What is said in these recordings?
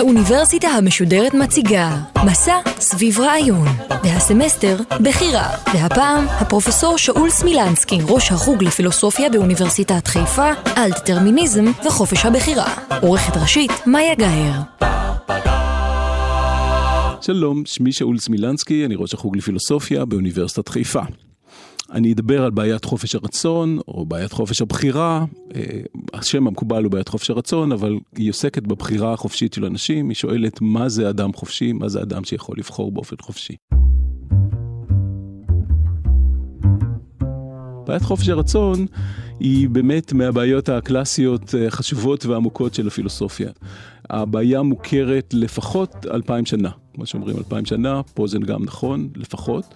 האוניברסיטה המשודרת מציגה מסע סביב רעיון, והסמסטר בחירה, והפעם הפרופסור שאול סמילנסקי, ראש החוג לפילוסופיה באוניברסיטת חיפה, על דטרמיניזם וחופש הבחירה. עורכת ראשית, מאיה גאייר. שלום, שמי שאול סמילנסקי, אני ראש החוג לפילוסופיה באוניברסיטת חיפה. אני אדבר על בעיית חופש הרצון, או בעיית חופש הבחירה. אה, השם המקובל הוא בעיית חופש הרצון, אבל היא עוסקת בבחירה החופשית של אנשים. היא שואלת מה זה אדם חופשי, מה זה אדם שיכול לבחור באופן חופשי. בעיית חופש הרצון היא באמת מהבעיות הקלאסיות, אה, חשובות ועמוקות של הפילוסופיה. הבעיה מוכרת לפחות אלפיים שנה. כמו שאומרים אלפיים שנה, פה זה גם נכון, לפחות.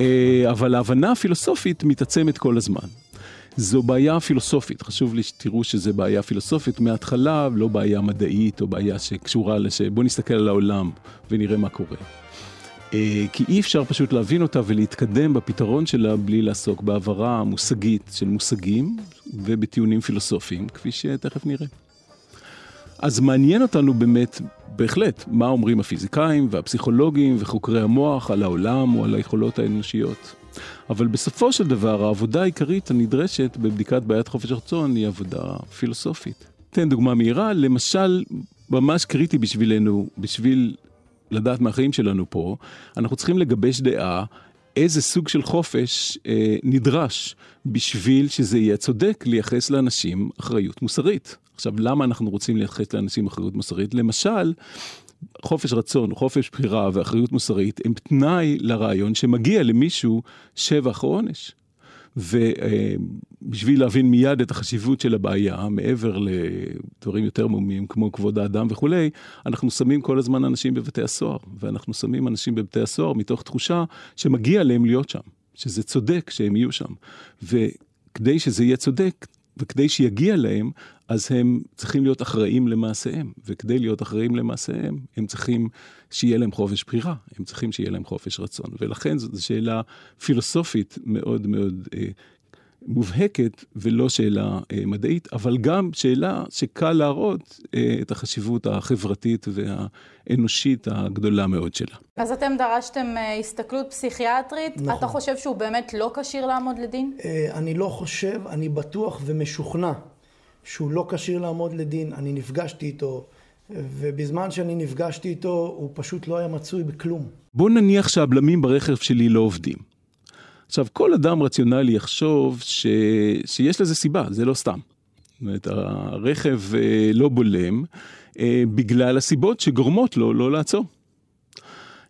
אה, אבל ההבנה הפילוסופית מתעצמת כל הזמן. זו בעיה פילוסופית, חשוב לי שתראו שזו בעיה פילוסופית מההתחלה, לא בעיה מדעית או בעיה שקשורה לש... בואו נסתכל על העולם ונראה מה קורה. אה, כי אי אפשר פשוט להבין אותה ולהתקדם בפתרון שלה בלי לעסוק בהעברה מושגית של מושגים ובטיעונים פילוסופיים, כפי שתכף נראה. אז מעניין אותנו באמת, בהחלט, מה אומרים הפיזיקאים והפסיכולוגים וחוקרי המוח על העולם או על היכולות האנושיות. אבל בסופו של דבר, העבודה העיקרית הנדרשת בבדיקת בעיית חופש הרצון היא עבודה פילוסופית. אתן דוגמה מהירה, למשל, ממש קריטי בשבילנו, בשביל לדעת מהחיים שלנו פה, אנחנו צריכים לגבש דעה איזה סוג של חופש אה, נדרש בשביל שזה יהיה צודק לייחס לאנשים אחריות מוסרית. עכשיו, למה אנחנו רוצים לייחס לאנשים אחריות מוסרית? למשל, חופש רצון, חופש בחירה ואחריות מוסרית הם תנאי לרעיון שמגיע למישהו שבח או עונש. ובשביל להבין מיד את החשיבות של הבעיה, מעבר לדברים יותר מומים כמו כבוד האדם וכולי, אנחנו שמים כל הזמן אנשים בבתי הסוהר, ואנחנו שמים אנשים בבתי הסוהר מתוך תחושה שמגיע להם להיות שם, שזה צודק שהם יהיו שם. וכדי שזה יהיה צודק, וכדי שיגיע להם, אז הם צריכים להיות אחראים למעשיהם. וכדי להיות אחראים למעשיהם, הם צריכים שיהיה להם חופש בחירה, הם צריכים שיהיה להם חופש רצון. ולכן זו שאלה פילוסופית מאוד מאוד אה, מובהקת, ולא שאלה אה, מדעית, אבל גם שאלה שקל להראות אה, את החשיבות החברתית והאנושית הגדולה מאוד שלה. אז אתם דרשתם אה, הסתכלות פסיכיאטרית, נכון. אתה חושב שהוא באמת לא כשיר לעמוד לדין? אה, אני לא חושב, אני בטוח ומשוכנע שהוא לא כשיר לעמוד לדין. אני נפגשתי איתו. ובזמן שאני נפגשתי איתו, הוא פשוט לא היה מצוי בכלום. בוא נניח שהבלמים ברכב שלי לא עובדים. עכשיו, כל אדם רציונלי יחשוב ש... שיש לזה סיבה, זה לא סתם. זאת אומרת, הרכב אה, לא בולם אה, בגלל הסיבות שגורמות לו לא לעצור.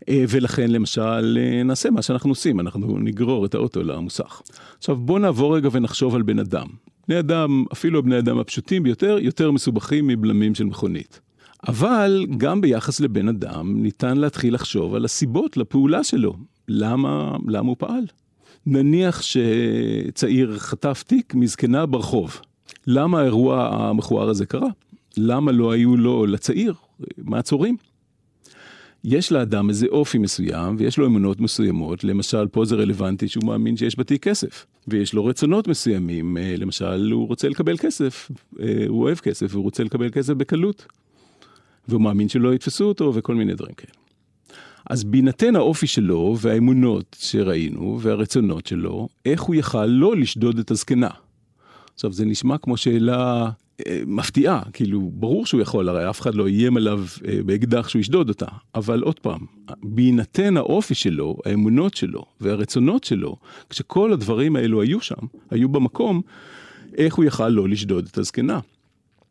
אה, ולכן למשל נעשה מה שאנחנו עושים, אנחנו נגרור את האוטו למוסך. עכשיו בוא נעבור רגע ונחשוב על בן אדם. בני אדם, אפילו הבני אדם הפשוטים ביותר, יותר מסובכים מבלמים של מכונית. אבל גם ביחס לבן אדם ניתן להתחיל לחשוב על הסיבות לפעולה שלו. למה, למה הוא פעל? נניח שצעיר חטף תיק מזקנה ברחוב. למה האירוע המכוער הזה קרה? למה לא היו לו, לצעיר, מעצורים? יש לאדם איזה אופי מסוים ויש לו אמונות מסוימות, למשל פה זה רלוונטי שהוא מאמין שיש בתיק כסף, ויש לו רצונות מסוימים, אה, למשל הוא רוצה לקבל כסף, אה, הוא אוהב כסף והוא רוצה לקבל כסף בקלות, והוא מאמין שלא יתפסו אותו וכל מיני דברים כאלה. אז בהינתן האופי שלו והאמונות שראינו והרצונות שלו, איך הוא יכל לא לשדוד את הזקנה? עכשיו, זה נשמע כמו שאלה אה, מפתיעה, כאילו, ברור שהוא יכול, הרי אף אחד לא איים עליו אה, באקדח שהוא ישדוד אותה. אבל עוד פעם, בהינתן האופי שלו, האמונות שלו והרצונות שלו, כשכל הדברים האלו היו שם, היו במקום, איך הוא יכל לא לשדוד את הזקנה?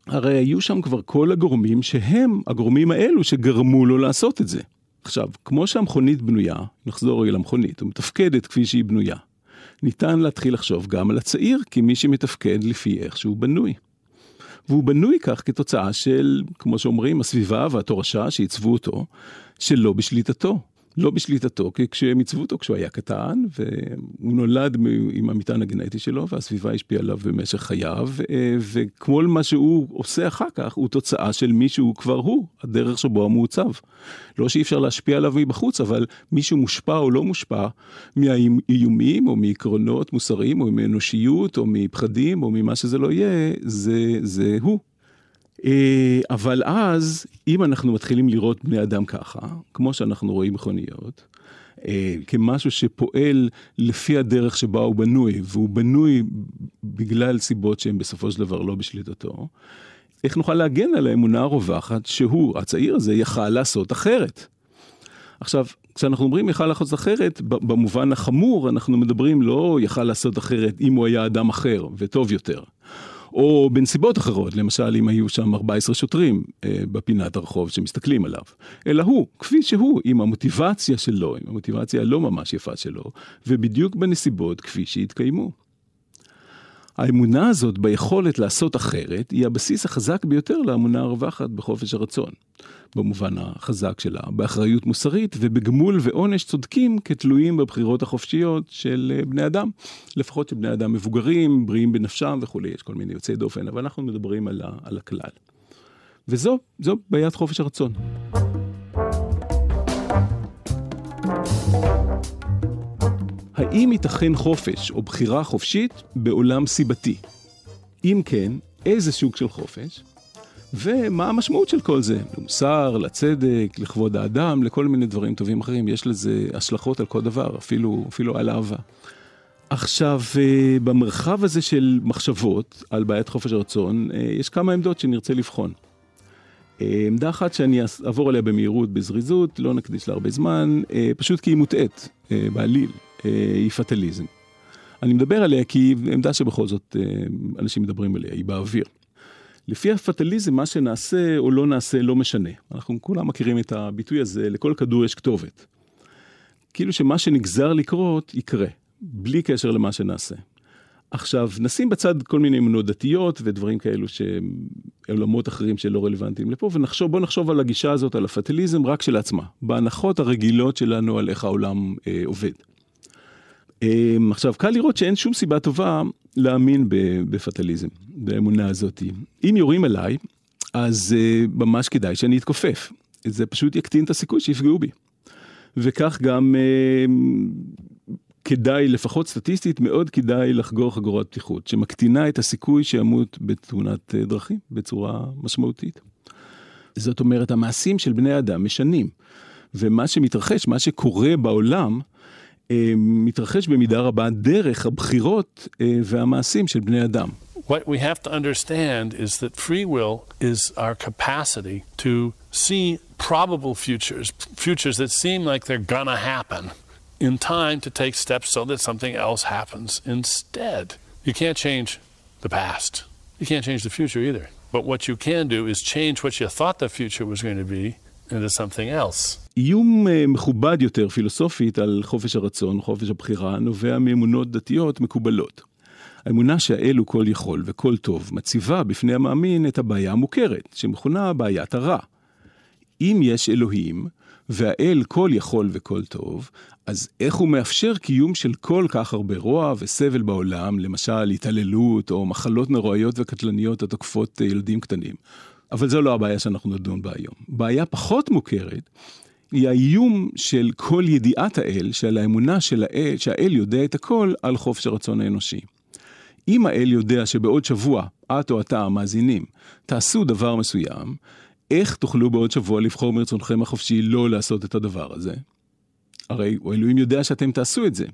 הרי היו שם כבר כל הגורמים שהם הגורמים האלו שגרמו לו לעשות את זה. עכשיו, כמו שהמכונית בנויה, נחזור רגע למכונית, ומתפקדת כפי שהיא בנויה, ניתן להתחיל לחשוב גם על הצעיר כמי שמתפקד לפי איך שהוא בנוי. והוא בנוי כך כתוצאה של, כמו שאומרים, הסביבה והתורשה שעיצבו אותו, שלא בשליטתו. לא בשליטתו, כי כשהם עיצבו אותו כשהוא היה קטן, והוא נולד עם המטען הגנטי שלו, והסביבה השפיעה עליו במשך חייו, אה, וכל מה שהוא עושה אחר כך הוא תוצאה של מי שהוא כבר הוא, הדרך שבו הוא מעוצב. לא שאי אפשר להשפיע עליו מבחוץ, אבל מי שמושפע או לא מושפע מהאיומים, או מעקרונות מוסריים, או מאנושיות, או מפחדים, או ממה שזה לא יהיה, זה, זה הוא. אה, אבל אז, אם אנחנו מתחילים לראות בני אדם ככה, כמו שאנחנו רואים מכוניות, אה, כמשהו שפועל לפי הדרך שבה הוא בנוי, והוא בנוי בגלל סיבות שהן בסופו של דבר לא בשליטתו, איך נוכל להגן על האמונה הרווחת שהוא, הצעיר הזה, יכל לעשות אחרת? עכשיו, כשאנחנו אומרים יכל לעשות אחרת, במובן החמור, אנחנו מדברים לא יכל לעשות אחרת אם הוא היה אדם אחר וטוב יותר. או בנסיבות אחרות, למשל אם היו שם 14 שוטרים אה, בפינת הרחוב שמסתכלים עליו, אלא הוא, כפי שהוא, עם המוטיבציה שלו, עם המוטיבציה הלא ממש יפה שלו, ובדיוק בנסיבות כפי שהתקיימו. האמונה הזאת ביכולת לעשות אחרת היא הבסיס החזק ביותר לאמונה הרווחת בחופש הרצון. במובן החזק שלה, באחריות מוסרית ובגמול ועונש צודקים כתלויים בבחירות החופשיות של אה, בני אדם. לפחות של בני אדם מבוגרים, בריאים בנפשם וכולי, יש כל מיני יוצאי דופן, אבל אנחנו מדברים על, ה, על הכלל. וזו, זו בעיית חופש הרצון. האם ייתכן חופש או בחירה חופשית בעולם סיבתי? אם כן, איזה סוג של חופש? ומה המשמעות של כל זה? למוסר, לצדק, לכבוד האדם, לכל מיני דברים טובים אחרים. יש לזה השלכות על כל דבר, אפילו, אפילו על אהבה. עכשיו, אה, במרחב הזה של מחשבות על בעיית חופש הרצון, אה, יש כמה עמדות שנרצה לבחון. אה, עמדה אחת שאני אעבור עליה במהירות, בזריזות, לא נקדיש לה הרבה זמן, פשוט כי היא מוטעית בעליל. אה, היא פטליזם. אני מדבר עליה כי היא עמדה שבכל זאת אה, אנשים מדברים עליה, היא באוויר. לפי הפטליזם, מה שנעשה או לא נעשה לא משנה. אנחנו כולם מכירים את הביטוי הזה, לכל כדור יש כתובת. כאילו שמה שנגזר לקרות, יקרה, בלי קשר למה שנעשה. עכשיו, נשים בצד כל מיני אמונות דתיות ודברים כאלו שהם עולמות אחרים שלא רלוונטיים לפה, ובואו נחשוב על הגישה הזאת, על הפטליזם, רק של עצמה, בהנחות הרגילות שלנו על איך העולם אה, עובד. אמ, עכשיו, קל לראות שאין שום סיבה טובה להאמין בפטליזם, באמונה הזאת. אם יורים עליי, אז uh, ממש כדאי שאני אתכופף. זה פשוט יקטין את הסיכוי שיפגעו בי. וכך גם uh, כדאי, לפחות סטטיסטית, מאוד כדאי לחגור חגורת פתיחות, שמקטינה את הסיכוי שימות בתאונת uh, דרכים בצורה משמעותית. זאת אומרת, המעשים של בני אדם משנים. ומה שמתרחש, מה שקורה בעולם, מתרחש במידה רבה דרך הבחירות והמעשים של בני אדם. What we have to understand is that free will is our capacity to see probable futures, futures that seem like they're gonna happen, in time to take steps so that something else happens instead. You can't change the past. You can't change the future either. But what you can do is change what you thought the future was going to be into something else. איום אה, מכובד יותר פילוסופית על חופש הרצון, חופש הבחירה, נובע מאמונות דתיות מקובלות. האמונה שהאל הוא כל יכול וכל טוב מציבה בפני המאמין את הבעיה המוכרת, שמכונה בעיית הרע. אם יש אלוהים, והאל כל יכול וכל טוב, אז איך הוא מאפשר קיום של כל כך הרבה רוע וסבל בעולם, למשל התעללות או מחלות נוראיות וקטלניות התוקפות ילדים קטנים? אבל זו לא הבעיה שאנחנו נדון בה היום. בעיה פחות מוכרת היא האיום של כל ידיעת האל, של האמונה של האל, שהאל יודע את הכל על חופש הרצון האנושי. אם האל יודע שבעוד שבוע, את או אתה, המאזינים, תעשו דבר מסוים, איך תוכלו בעוד שבוע לבחור מרצונכם החופשי לא לעשות את הדבר הזה? הרי אלוהים יודע שאתם תעשו את זה.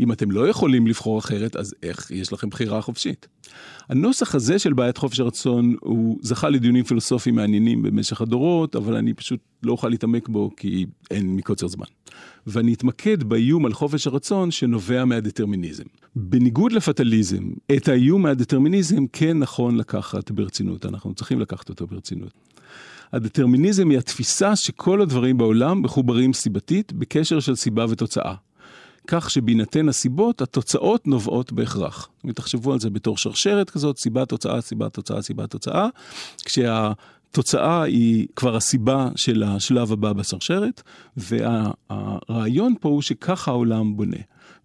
אם אתם לא יכולים לבחור אחרת, אז איך יש לכם בחירה חופשית? הנוסח הזה של בעיית חופש הרצון, הוא זכה לדיונים פילוסופיים מעניינים במשך הדורות, אבל אני פשוט לא אוכל להתעמק בו כי אין מקוצר זמן. ואני אתמקד באיום על חופש הרצון שנובע מהדטרמיניזם. בניגוד לפטליזם, את האיום מהדטרמיניזם כן נכון לקחת ברצינות, אנחנו צריכים לקחת אותו ברצינות. הדטרמיניזם היא התפיסה שכל הדברים בעולם מחוברים סיבתית בקשר של סיבה ותוצאה. כך שבהינתן הסיבות, התוצאות נובעות בהכרח. אם תחשבו על זה בתור שרשרת כזאת, סיבה, תוצאה, סיבה, תוצאה, סיבה, תוצאה, כשה... התוצאה היא כבר הסיבה של השלב הבא בשרשרת, והרעיון פה הוא שככה העולם בונה.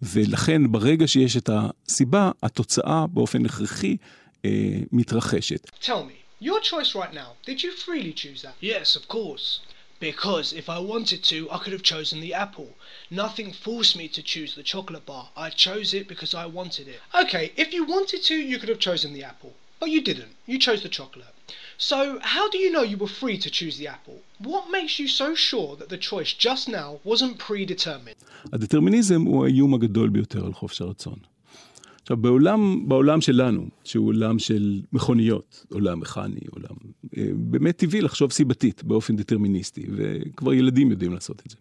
ולכן ברגע שיש את הסיבה, התוצאה באופן הכרחי אה, מתרחשת. Tell me, your choice right now, did you freely choose that? Yes, of course. Because if I wanted to, I could have chosen the apple. Nothing forced me to choose the chocolate bar. I chose it because I wanted it. Okay, if you wanted to, you could have chosen the apple. But you didn't. You chose the chocolate. So, how do you know you were free to choose the apple? What makes you so sure that the choice just now wasn't predetermined? הדטרמיניזם הוא האיום הגדול ביותר על חופש הרצון. עכשיו, בעולם, בעולם שלנו, שהוא עולם של מכוניות, עולם מכני, עולם אה, באמת טבעי לחשוב סיבתית באופן דטרמיניסטי, וכבר ילדים יודעים לעשות את זה.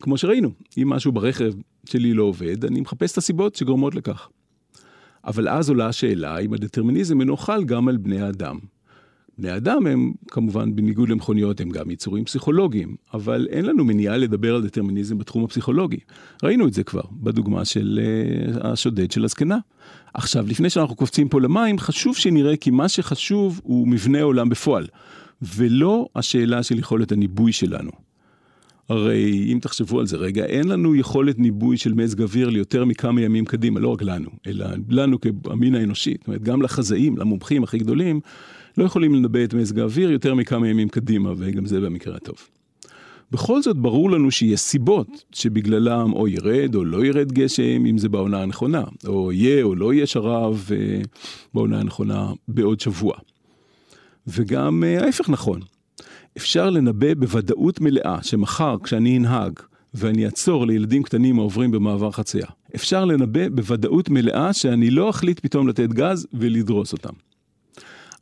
כמו שראינו, אם משהו ברכב שלי לא עובד, אני מחפש את הסיבות שגורמות לכך. אבל אז עולה השאלה אם הדטרמיניזם אינו חל גם על בני האדם. בני אדם הם כמובן, בניגוד למכוניות, הם גם יצורים פסיכולוגיים, אבל אין לנו מניעה לדבר על דטרמיניזם בתחום הפסיכולוגי. ראינו את זה כבר בדוגמה של uh, השודד של הזקנה. עכשיו, לפני שאנחנו קופצים פה למים, חשוב שנראה כי מה שחשוב הוא מבנה העולם בפועל, ולא השאלה של יכולת הניבוי שלנו. הרי אם תחשבו על זה רגע, אין לנו יכולת ניבוי של מזג אוויר ליותר מכמה ימים קדימה, לא רק לנו, אלא לנו כמין האנושי. זאת אומרת, גם לחזאים, למומחים הכי גדולים, לא יכולים לנבא את מזג האוויר יותר מכמה ימים קדימה, וגם זה במקרה הטוב. בכל זאת ברור לנו שיש סיבות שבגללם או ירד או לא ירד גשם, אם זה בעונה הנכונה, או יהיה או לא יהיה שרב אה, בעונה הנכונה בעוד שבוע. וגם אה, ההפך נכון. אפשר לנבא בוודאות מלאה שמחר כשאני אנהג ואני אעצור לילדים קטנים העוברים במעבר חצייה, אפשר לנבא בוודאות מלאה שאני לא אחליט פתאום לתת גז ולדרוס אותם.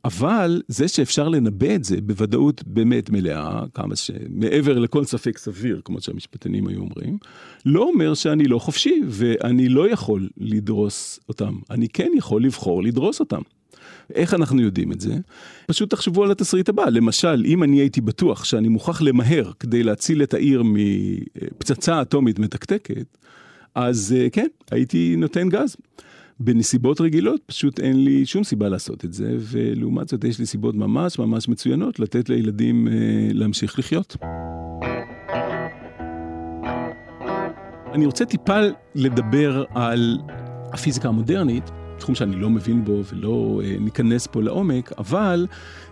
אבל זה שאפשר לנבא את זה בוודאות באמת מלאה, כמה שמעבר לכל ספק סביר, כמו שהמשפטנים היו אומרים, לא אומר שאני לא חופשי ואני לא יכול לדרוס אותם. אני כן יכול לבחור לדרוס אותם. איך אנחנו יודעים את זה? פשוט תחשבו על התסריט הבא. למשל, אם אני הייתי בטוח שאני מוכרח למהר כדי להציל את העיר מפצצה אטומית מתקתקת, אז אה, כן, הייתי נותן גז. בנסיבות רגילות פשוט אין לי שום סיבה לעשות את זה, ולעומת זאת יש לי סיבות ממש ממש מצוינות לתת לילדים אה, להמשיך לחיות. אני רוצה טיפה לדבר על הפיזיקה המודרנית, תחום שאני לא מבין בו ולא אה, ניכנס פה לעומק, אבל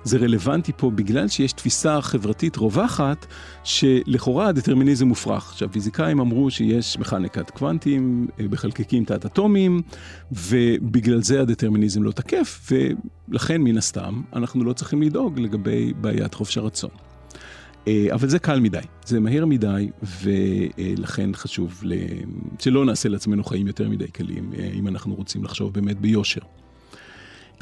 זה רלוונטי פה בגלל שיש תפיסה חברתית רווחת שלכאורה הדטרמיניזם מופרך. עכשיו, פיזיקאים אמרו שיש מכניקת קוונטים אה, בחלקיקים תת-אטומיים, ובגלל זה הדטרמיניזם לא תקף, ולכן מן הסתם אנחנו לא צריכים לדאוג לגבי בעיית חופש הרצון. אה, אבל זה קל מדי, זה מהר מדי, ולכן חשוב שלא נעשה לעצמנו חיים יותר מדי קלים, אה, אם אנחנו רוצים לחשוב באמת ביושר.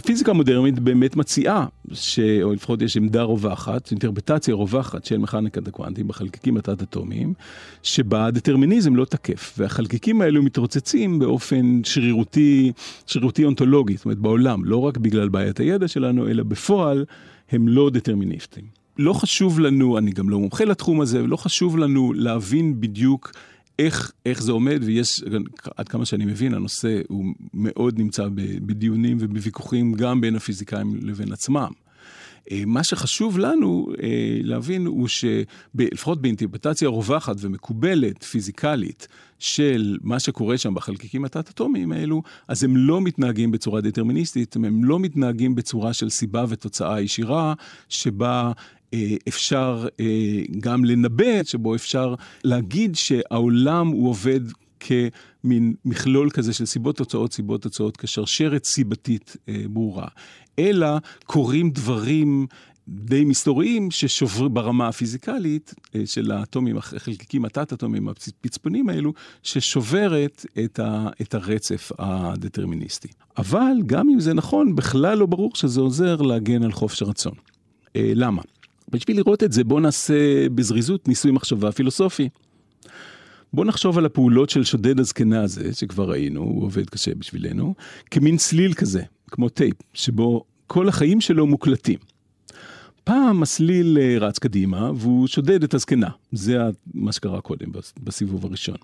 פיזיקה מודרנית באמת מציעה, ש... או לפחות יש עמדה רווחת, אינטרפטציה רווחת של מכניקת הקוונטים בחלקיקים התת-אטומיים, שבה הדטרמיניזם לא תקף, והחלקיקים האלו מתרוצצים באופן שרירותי, שרירותי אונתולוגי, זאת אומרת בעולם, לא רק בגלל בעיית הידע שלנו, אלא בפועל הם לא דטרמיניסטים. לא חשוב לנו, אני גם לא מומחה לתחום הזה, ולא חשוב לנו להבין בדיוק איך, איך זה עומד, ויש, עד כמה שאני מבין, הנושא הוא מאוד נמצא בדיונים ובוויכוחים גם בין הפיזיקאים לבין עצמם. אה, מה שחשוב לנו אה, להבין הוא שלפחות באינטרפטציה רווחת ומקובלת פיזיקלית של מה שקורה שם בחלקיקים התת-אטומיים האלו, אז הם לא מתנהגים בצורה דטרמיניסטית, הם לא מתנהגים בצורה של סיבה ותוצאה ישירה, שבה אפשר אה, גם לנבא, שבו אפשר להגיד שהעולם הוא עובד כמין מכלול כזה של סיבות תוצאות, סיבות תוצאות, כשרשרת סיבתית אה, ברורה. אלא קורים דברים די מסתוריים ששוברים ברמה הפיזיקלית של האטומים, החלקיקים התת-אטומיים, הפצפונים האלו, ששוברת את, ה, את הרצף הדטרמיניסטי. אבל גם אם זה נכון, בכלל לא ברור שזה עוזר להגן על חופש הרצון. למה? בשביל לראות את זה בואו נעשה בזריזות ניסוי מחשבה פילוסופי. בואו נחשוב על הפעולות של שודד הזקנה הזה, שכבר ראינו, הוא עובד קשה בשבילנו, כמין צליל כזה, כמו טייפ, שבו כל החיים שלו מוקלטים. פעם הסליל אה, רץ קדימה והוא שודד את הזקנה, זה מה שקרה קודם בסיבוב הראשון.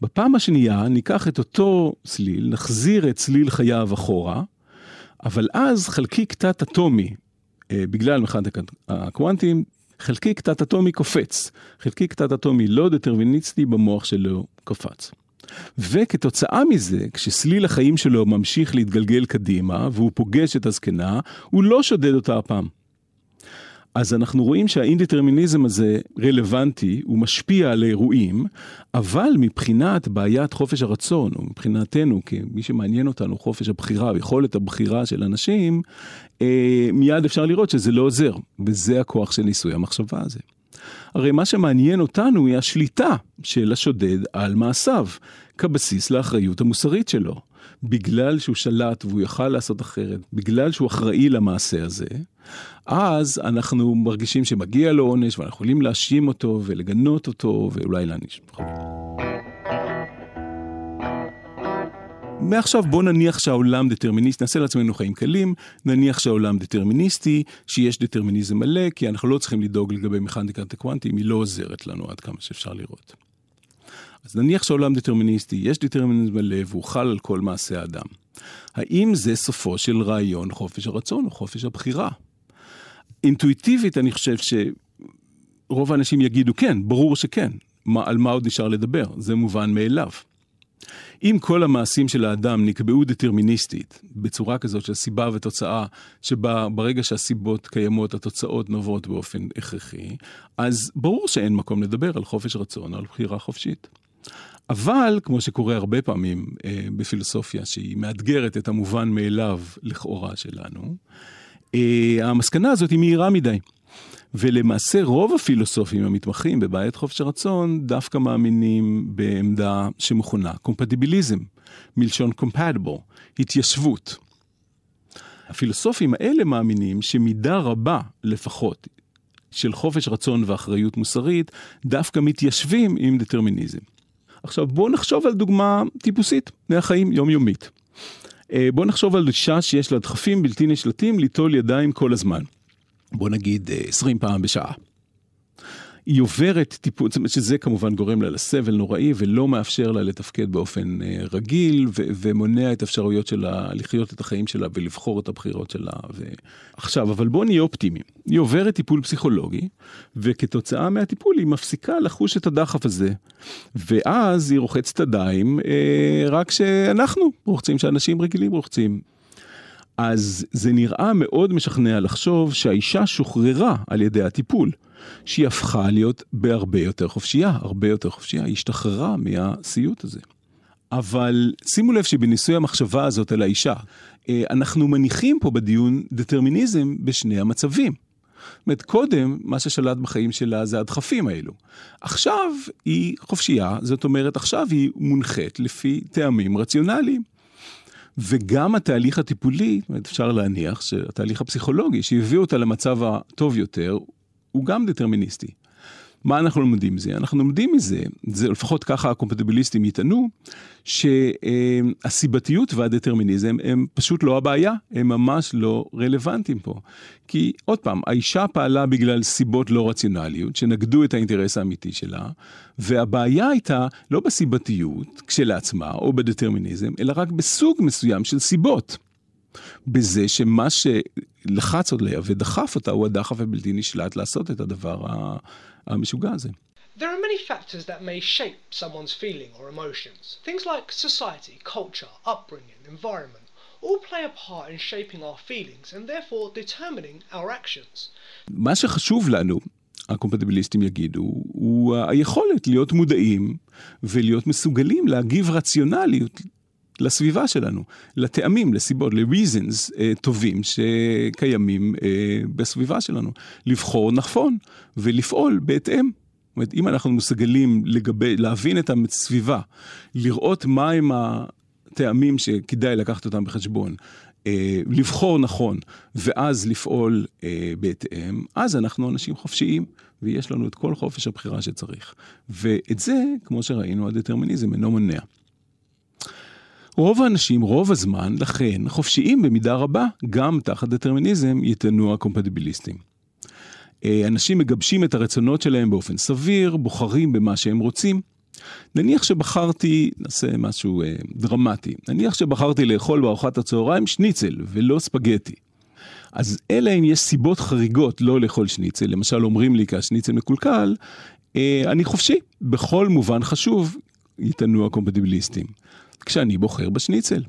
בפעם השנייה ניקח את אותו סליל, נחזיר את סליל חייו אחורה, אבל אז חלקיק תת-אטומי בגלל מכניקת הקוונטים, חלקיק תת-אטומי קופץ. חלקיק תת-אטומי לא דטרמיניסטי במוח שלו קופץ. וכתוצאה מזה, כשסליל החיים שלו ממשיך להתגלגל קדימה, והוא פוגש את הזקנה, הוא לא שודד אותה הפעם. אז אנחנו רואים שהאינדטרמיניזם הזה רלוונטי, הוא משפיע על אירועים, אבל מבחינת בעיית חופש הרצון, או מבחינתנו, כמי שמעניין אותנו, חופש הבחירה, יכולת הבחירה של אנשים, אה, מיד אפשר לראות שזה לא עוזר, וזה הכוח של ניסוי המחשבה הזה. הרי מה שמעניין אותנו היא השליטה של השודד על מעשיו, כבסיס לאחריות המוסרית שלו. בגלל שהוא שלט והוא יכל לעשות אחרת, בגלל שהוא אחראי למעשה הזה, אז אנחנו מרגישים שמגיע לו עונש ואנחנו יכולים להאשים אותו ולגנות אותו ואולי להעניש. מעכשיו בוא נניח שהעולם דטרמיניסטי, נעשה לעצמנו חיים קלים, נניח שהעולם דטרמיניסטי, שיש דטרמיניזם מלא, כי אנחנו לא צריכים לדאוג לגבי מכניקת הקוונטים, היא לא עוזרת לנו עד כמה שאפשר לראות. אז נניח שהעולם דטרמיניסטי, יש דטרמיניזם מלא והוא חל על כל מעשה האדם. האם זה סופו של רעיון חופש הרצון או חופש הבחירה? אינטואיטיבית אני חושב שרוב האנשים יגידו כן, ברור שכן. מה, על מה עוד נשאר לדבר? זה מובן מאליו. אם כל המעשים של האדם נקבעו דטרמיניסטית, בצורה כזאת של סיבה ותוצאה, שבה ברגע שהסיבות קיימות, התוצאות נובעות באופן הכרחי, אז ברור שאין מקום לדבר על חופש רצון או על בחירה חופשית. אבל, כמו שקורה הרבה פעמים אה, בפילוסופיה, שהיא מאתגרת את המובן מאליו לכאורה שלנו, המסקנה הזאת היא מהירה מדי. ולמעשה רוב הפילוסופים המתמחים בבעיית חופש הרצון דווקא מאמינים בעמדה שמכונה קומפטיביליזם, מלשון compatible, התיישבות. הפילוסופים האלה מאמינים שמידה רבה לפחות של חופש רצון ואחריות מוסרית דווקא מתיישבים עם דטרמיניזם. עכשיו בואו נחשוב על דוגמה טיפוסית מהחיים יומיומית. אה, בואו נחשוב על אישה שיש לה דחפים בלתי נשלטים ליטול ידיים כל הזמן. בוא נגיד 20 אה, פעם בשעה. היא עוברת טיפול, שזה כמובן גורם לה לסבל נוראי ולא מאפשר לה לתפקד באופן אה, רגיל ו- ומונע את האפשרויות שלה לחיות את החיים שלה ולבחור את הבחירות שלה. ו... עכשיו, אבל בואו נהיה אופטימיים. היא עוברת טיפול פסיכולוגי וכתוצאה מהטיפול היא מפסיקה לחוש את הדחף הזה. ואז היא רוחצת ידיים אה, רק שאנחנו רוחצים, שאנשים רגילים רוחצים. אז זה נראה מאוד משכנע לחשוב שהאישה שוחררה על ידי הטיפול, שהיא הפכה להיות בהרבה יותר חופשייה, הרבה יותר חופשייה, היא השתחררה מהסיוט הזה. אבל שימו לב שבניסוי המחשבה הזאת על האישה, אה, אנחנו מניחים פה בדיון דטרמיניזם בשני המצבים. זאת אומרת, קודם, מה ששלט בחיים שלה זה הדחפים האלו. עכשיו היא חופשייה, זאת אומרת, עכשיו היא מונחית לפי טעמים רציונליים. וגם התהליך הטיפולי, אפשר להניח שהתהליך הפסיכולוגי שהביא אותה למצב הטוב יותר, הוא גם דטרמיניסטי. מה אנחנו לומדים מזה? אנחנו לומדים מזה, זה לפחות ככה הקומפטיביליסטים יטענו, שהסיבתיות והדטרמיניזם הם פשוט לא הבעיה, הם ממש לא רלוונטיים פה. כי עוד פעם, האישה פעלה בגלל סיבות לא רציונליות, שנגדו את האינטרס האמיתי שלה, והבעיה הייתה לא בסיבתיות כשלעצמה או בדטרמיניזם, אלא רק בסוג מסוים של סיבות. בזה שמה שלחץ עליה ודחף אותה הוא הדחף הבלתי נשלט לעשות את הדבר המשוגע הזה. There are many factors that may shape someone's feeling or emotions. Things like society, culture, upbringing, environment all play a part in shaping our feelings and therefore determining our actions. מה שחשוב לנו, הקומפטיביליסטים יגידו, הוא היכולת להיות מודעים ולהיות מסוגלים להגיב רציונליות לסביבה שלנו, לטעמים, לסיבות, ל-reasons uh, טובים שקיימים uh, בסביבה שלנו. לבחור נכון ולפעול בהתאם. זאת אומרת, אם אנחנו מסוגלים לגבי, להבין את הסביבה, לראות מהם הטעמים שכדאי לקחת אותם בחשבון, uh, לבחור נכון ואז לפעול uh, בהתאם, אז אנחנו אנשים חופשיים ויש לנו את כל חופש הבחירה שצריך. ואת זה, כמו שראינו, הדטרמיניזם אינו מונע. רוב האנשים, רוב הזמן, לכן, חופשיים במידה רבה, גם תחת דטרמיניזם יטענו הקומפטיביליסטים. אה, אנשים מגבשים את הרצונות שלהם באופן סביר, בוחרים במה שהם רוצים. נניח שבחרתי, נעשה משהו אה, דרמטי, נניח שבחרתי לאכול בארוחת הצהריים שניצל ולא ספגטי. אז אלא אם יש סיבות חריגות לא לאכול שניצל, למשל אומרים לי כי השניצל מקולקל, אה, אני חופשי, בכל מובן חשוב יטענו הקומפטיביליסטים, כשאני בוחר בשניצל.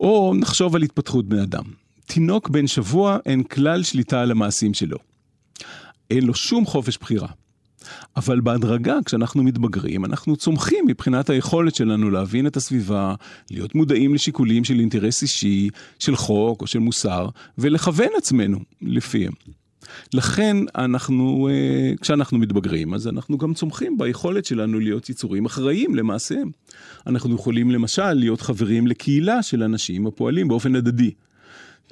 או נחשוב על התפתחות בני אדם. תינוק בן שבוע אין כלל שליטה על המעשים שלו. אין לו שום חופש בחירה. אבל בהדרגה, כשאנחנו מתבגרים, אנחנו צומחים מבחינת היכולת שלנו להבין את הסביבה, להיות מודעים לשיקולים של אינטרס אישי, של חוק או של מוסר, ולכוון עצמנו לפיהם. לכן אנחנו, אה, כשאנחנו מתבגרים, אז אנחנו גם צומחים ביכולת שלנו להיות יצורים אחראיים למעשיהם. אנחנו יכולים למשל להיות חברים לקהילה של אנשים הפועלים באופן הדדי.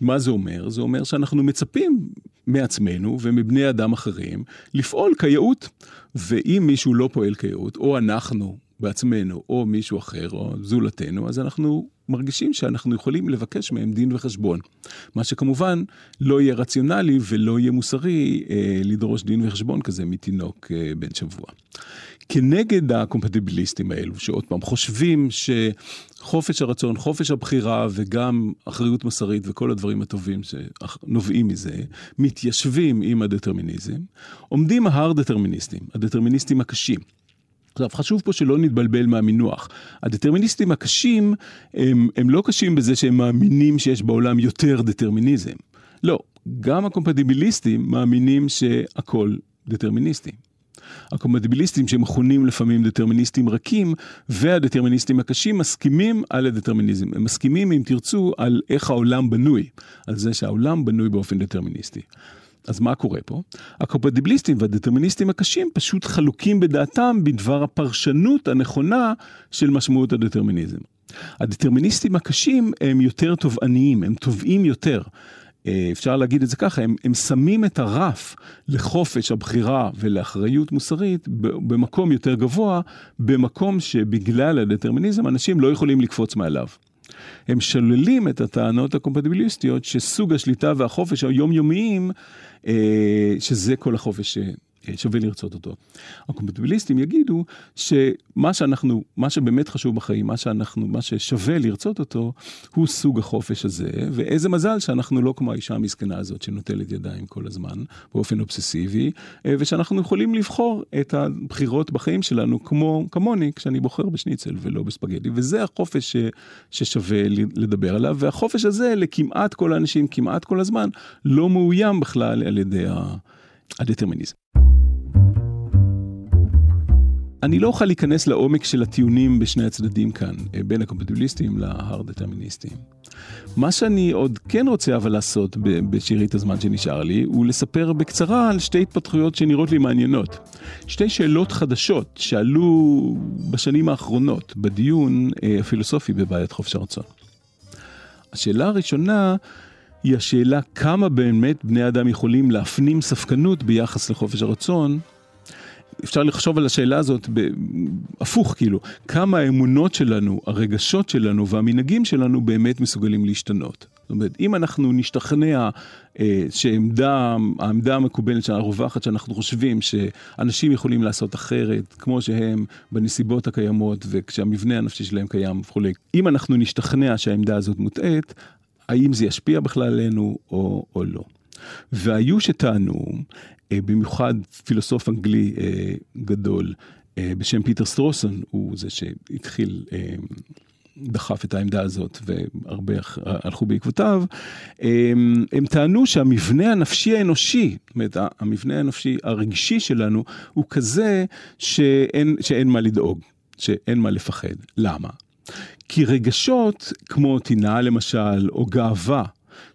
מה זה אומר? זה אומר שאנחנו מצפים מעצמנו ומבני אדם אחרים לפעול כיאות. ואם מישהו לא פועל כיאות, או אנחנו בעצמנו, או מישהו אחר, או זולתנו, אז אנחנו מרגישים שאנחנו יכולים לבקש מהם דין וחשבון. מה שכמובן לא יהיה רציונלי ולא יהיה מוסרי אה, לדרוש דין וחשבון כזה מתינוק אה, בן שבוע. כנגד הקומפטיביליסטים האלו, שעוד פעם חושבים שחופש הרצון, חופש הבחירה וגם אחריות מוסרית וכל הדברים הטובים שנובעים מזה, מתיישבים עם הדטרמיניזם, עומדים ההר-דטרמיניסטים, הדטרמיניסטים הקשים. עכשיו, חשוב פה שלא נתבלבל מהמינוח. הדטרמיניסטים הקשים, הם, הם לא קשים בזה שהם מאמינים שיש בעולם יותר דטרמיניזם. לא, גם הקומפטיביליסטים מאמינים שהכל דטרמיניסטי. הקומפטיביליסטים שמכונים לפעמים דטרמיניסטים רכים, והדטרמיניסטים הקשים מסכימים על הדטרמיניזם. הם מסכימים, אם תרצו, על איך העולם בנוי, על זה שהעולם בנוי באופן דטרמיניסטי. אז מה קורה פה? הקומפטיביליסטים והדטרמיניסטים הקשים פשוט חלוקים בדעתם בדבר הפרשנות הנכונה של משמעות הדטרמיניזם. הדטרמיניסטים הקשים הם יותר תובעניים, הם תובעים יותר. אה, אפשר להגיד את זה ככה, הם, הם שמים את הרף לחופש הבחירה ולאחריות מוסרית במקום יותר גבוה, במקום שבגלל הדטרמיניזם אנשים לא יכולים לקפוץ מעליו. הם שוללים את הטענות הקומפטיביליסטיות שסוג השליטה והחופש היומיומיים, שזה כל החופש שווה לרצות אותו. הקומפטיביליסטים יגידו שמה שאנחנו, מה שבאמת חשוב בחיים, מה שאנחנו, מה ששווה לרצות אותו, הוא סוג החופש הזה, ואיזה מזל שאנחנו לא כמו האישה המסכנה הזאת שנוטלת ידיים כל הזמן, באופן אובססיבי, אה, ושאנחנו יכולים לבחור את הבחירות בחיים שלנו כמו, כמוני, כשאני בוחר בשניצל ולא בספגטי, וזה החופש ש, ששווה לדבר עליו, והחופש הזה לכמעט כל האנשים, כמעט כל הזמן, לא מאוים בכלל על ידי הדטרמיניזם. אני לא אוכל להיכנס לעומק של הטיעונים בשני הצדדים כאן, אה, בין הקומפטיביליסטים להר-דטרמיניסטים. מה שאני עוד כן רוצה אבל לעשות בשארית הזמן שנשאר לי, הוא לספר בקצרה על שתי התפתחויות שנראות לי מעניינות. שתי שאלות חדשות שעלו בשנים האחרונות בדיון אה, הפילוסופי בבעיית חופש הרצון. השאלה הראשונה היא השאלה כמה באמת בני אדם יכולים להפנים ספקנות ביחס לחופש הרצון, אפשר לחשוב על השאלה הזאת הפוך, כאילו, כמה האמונות שלנו, הרגשות שלנו והמנהגים שלנו באמת מסוגלים להשתנות. זאת אומרת, אם אנחנו נשתכנע אה, שעמדה, העמדה המקובלת הרווחת, שאנחנו חושבים שאנשים יכולים לעשות אחרת, כמו שהם בנסיבות הקיימות וכשהמבנה הנפשי שלהם קיים וכולי, אם אנחנו נשתכנע שהעמדה הזאת מוטעית, האם זה ישפיע בכלל עלינו או, או לא. והיו שטענו במיוחד פילוסוף אנגלי אה, גדול אה, בשם פיטר סטרוסון, הוא זה שהתחיל, דחף את העמדה הזאת והרבה הלכו בעקבותיו, הם טענו שהמבנה הנפשי האנושי, זאת אומרת, המבנה הנפשי הרגשי שלנו, הוא כזה שאין, שאין מה לדאוג, שאין מה לפחד. למה? כי רגשות כמו טינה למשל, או גאווה,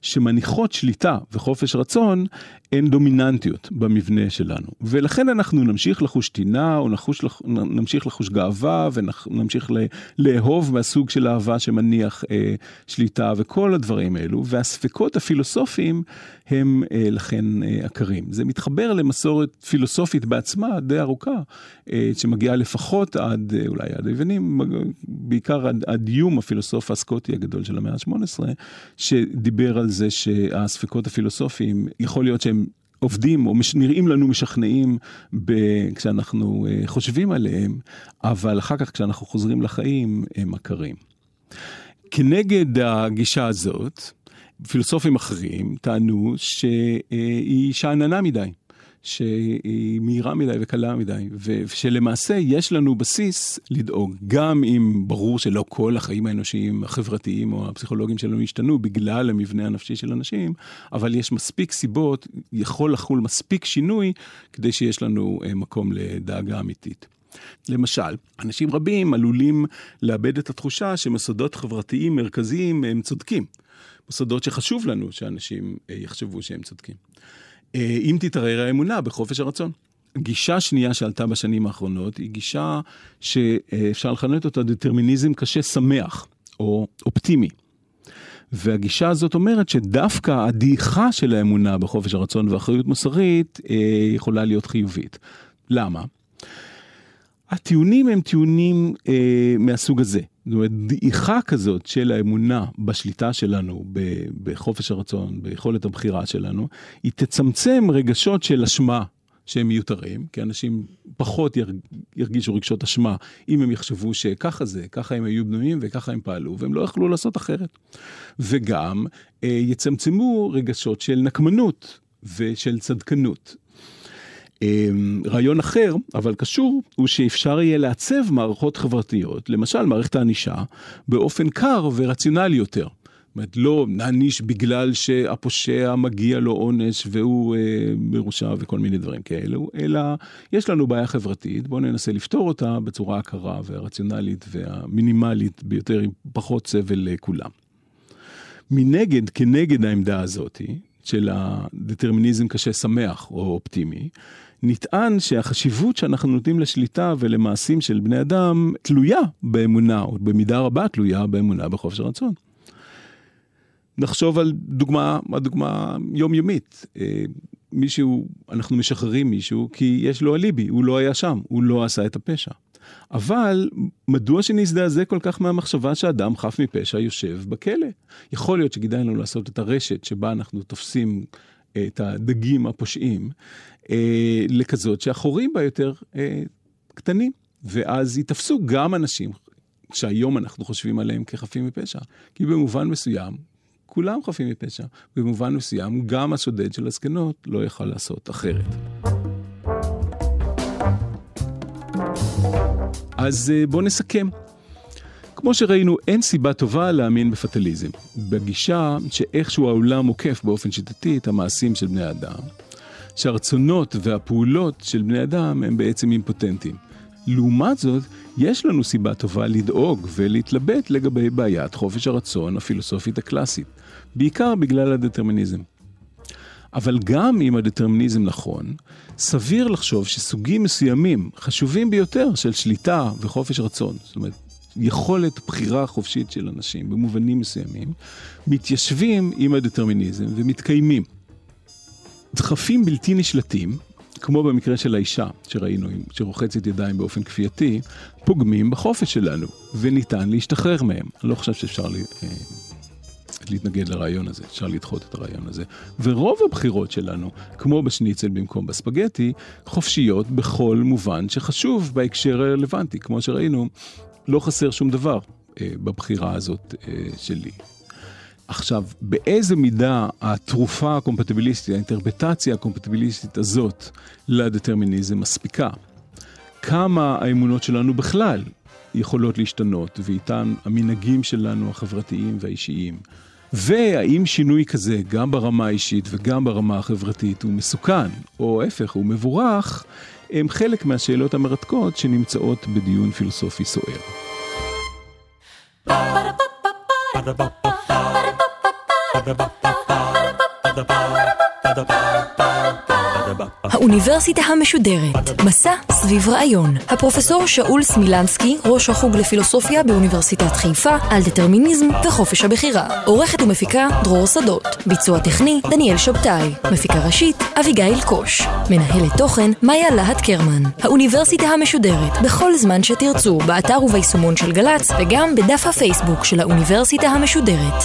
שמניחות שליטה וחופש רצון, הן דומיננטיות במבנה שלנו. ולכן אנחנו נמשיך לחוש טינה, או נחוש, נמשיך לחוש גאווה, ונמשיך לאהוב מהסוג של אהבה שמניח אה, שליטה, וכל הדברים האלו. והספקות הפילוסופיים הם אה, לכן אה, עקרים. זה מתחבר למסורת פילוסופית בעצמה די ארוכה, אה, שמגיעה לפחות עד, אה, אולי עד היוונים, בעיקר עד, עד יום הפילוסוף הסקוטי הגדול של המאה ה-18, שדיבר על זה שהספקות הפילוסופיים, יכול להיות שהם עובדים או נראים לנו משכנעים ב, כשאנחנו uh, חושבים עליהם, אבל אחר כך כשאנחנו חוזרים לחיים הם עקרים. כנגד הגישה הזאת, פילוסופים אחרים טענו שהיא שאננה מדי. שהיא מהירה מדי וקלה מדי, ושלמעשה יש לנו בסיס לדאוג, גם אם ברור שלא כל החיים האנושיים, החברתיים או הפסיכולוגיים שלנו השתנו בגלל המבנה הנפשי של אנשים, אבל יש מספיק סיבות, יכול לחול מספיק שינוי כדי שיש לנו אה, מקום לדאגה אמיתית. למשל, אנשים רבים עלולים לאבד את התחושה שמוסדות חברתיים מרכזיים הם צודקים. מוסדות שחשוב לנו שאנשים אה, יחשבו שהם צודקים. אה, אם תתערער האמונה בחופש הרצון. גישה שנייה שעלתה בשנים האחרונות היא גישה שאפשר לכנות אותה דטרמיניזם קשה שמח או אופטימי. והגישה הזאת אומרת שדווקא הדעיכה של האמונה בחופש הרצון ואחריות מוסרית אה, יכולה להיות חיובית. למה? הטיעונים הם טיעונים אה, מהסוג הזה. זאת אומרת, דעיכה כזאת של האמונה בשליטה שלנו, בחופש הרצון, ביכולת הבחירה שלנו, היא תצמצם רגשות של אשמה שהם מיותרים, כי אנשים פחות ירגישו רגשות אשמה אם הם יחשבו שככה זה, ככה הם היו בנויים וככה הם פעלו, והם לא יכלו לעשות אחרת. וגם אה, יצמצמו רגשות של נקמנות ושל צדקנות. אמ, רעיון אחר, אבל קשור, הוא שאפשר יהיה לעצב מערכות חברתיות, למשל מערכת הענישה, באופן קר ורציונלי יותר. זאת אומרת, לא נעניש בגלל שהפושע מגיע לו עונש והוא אה, מרושע וכל מיני דברים כאלו, אלא יש לנו בעיה חברתית, בואו ננסה לפתור אותה בצורה הקרה והרציונלית והמינימלית ביותר, עם פחות סבל לכולם. מנגד, כנגד העמדה הזאת, של הדטרמיניזם קשה שמח או אופטימי, נטען שהחשיבות שאנחנו נותנים לשליטה ולמעשים של בני אדם תלויה באמונה, או במידה רבה תלויה באמונה בחופש הרצון. נחשוב על דוגמה, דוגמה יומיומית. אה, מישהו, אנחנו משחררים מישהו כי יש לו אליבי, הוא לא היה שם, הוא לא עשה את הפשע. אבל מדוע שנזדעזע כל כך מהמחשבה שאדם חף מפשע יושב בכלא? יכול להיות שכדאי לנו לעשות את הרשת שבה אנחנו תופסים את הדגים הפושעים, אה, לכזאת שהחורים בה יותר אה, קטנים. ואז ייתפסו גם אנשים שהיום אנחנו חושבים עליהם כחפים מפשע. כי במובן מסוים, כולם חפים מפשע. במובן מסוים, גם השודד של הזקנות לא יכל לעשות אחרת. אז אה, בואו נסכם. כמו שראינו, אין סיבה טובה להאמין בפטליזם. בגישה שאיכשהו העולם עוקף באופן שיטתי את המעשים של בני אדם, שהרצונות והפעולות של בני אדם הם בעצם אימפוטנטים. לעומת זאת, יש לנו סיבה טובה לדאוג ולהתלבט לגבי בעיית חופש הרצון הפילוסופית הקלאסית, בעיקר בגלל הדטרמיניזם. אבל גם אם הדטרמיניזם נכון, סביר לחשוב שסוגים מסוימים, חשובים ביותר, של שליטה וחופש רצון, זאת אומרת, יכולת בחירה חופשית של אנשים במובנים מסוימים, מתיישבים עם הדטרמיניזם ומתקיימים. דחפים בלתי נשלטים, כמו במקרה של האישה שראינו, שרוחצת ידיים באופן כפייתי, פוגמים בחופש שלנו, וניתן להשתחרר מהם. אני לא חושב שאפשר לי, אה, להתנגד לרעיון הזה, אפשר לדחות את הרעיון הזה. ורוב הבחירות שלנו, כמו בשניצל במקום בספגטי, חופשיות בכל מובן שחשוב בהקשר הרלוונטי. כמו שראינו, לא חסר שום דבר אה, בבחירה הזאת אה, שלי. עכשיו, באיזה מידה התרופה הקומפטיביליסטית, האינטרפטציה הקומפטיביליסטית הזאת לדטרמיניזם מספיקה? כמה האמונות שלנו בכלל יכולות להשתנות, ואיתן המנהגים שלנו החברתיים והאישיים? והאם שינוי כזה, גם ברמה האישית וגם ברמה החברתית, הוא מסוכן, או ההפך, הוא מבורך, הם חלק מהשאלות המרתקות שנמצאות בדיון פילוסופי סוער. האוניברסיטה המשודרת, מסע סביב רעיון. הפרופסור שאול סמילנסקי, ראש החוג לפילוסופיה באוניברסיטת חיפה, על דטרמיניזם וחופש הבחירה. עורכת ומפיקה דרור שדות. ביצוע טכני דניאל שבתאי. מפיקה ראשית אביגיל קוש. מנהלת תוכן מאיה להט קרמן. האוניברסיטה המשודרת, בכל זמן שתרצו, באתר וביישומון של גל"צ, וגם בדף הפייסבוק של האוניברסיטה המשודרת.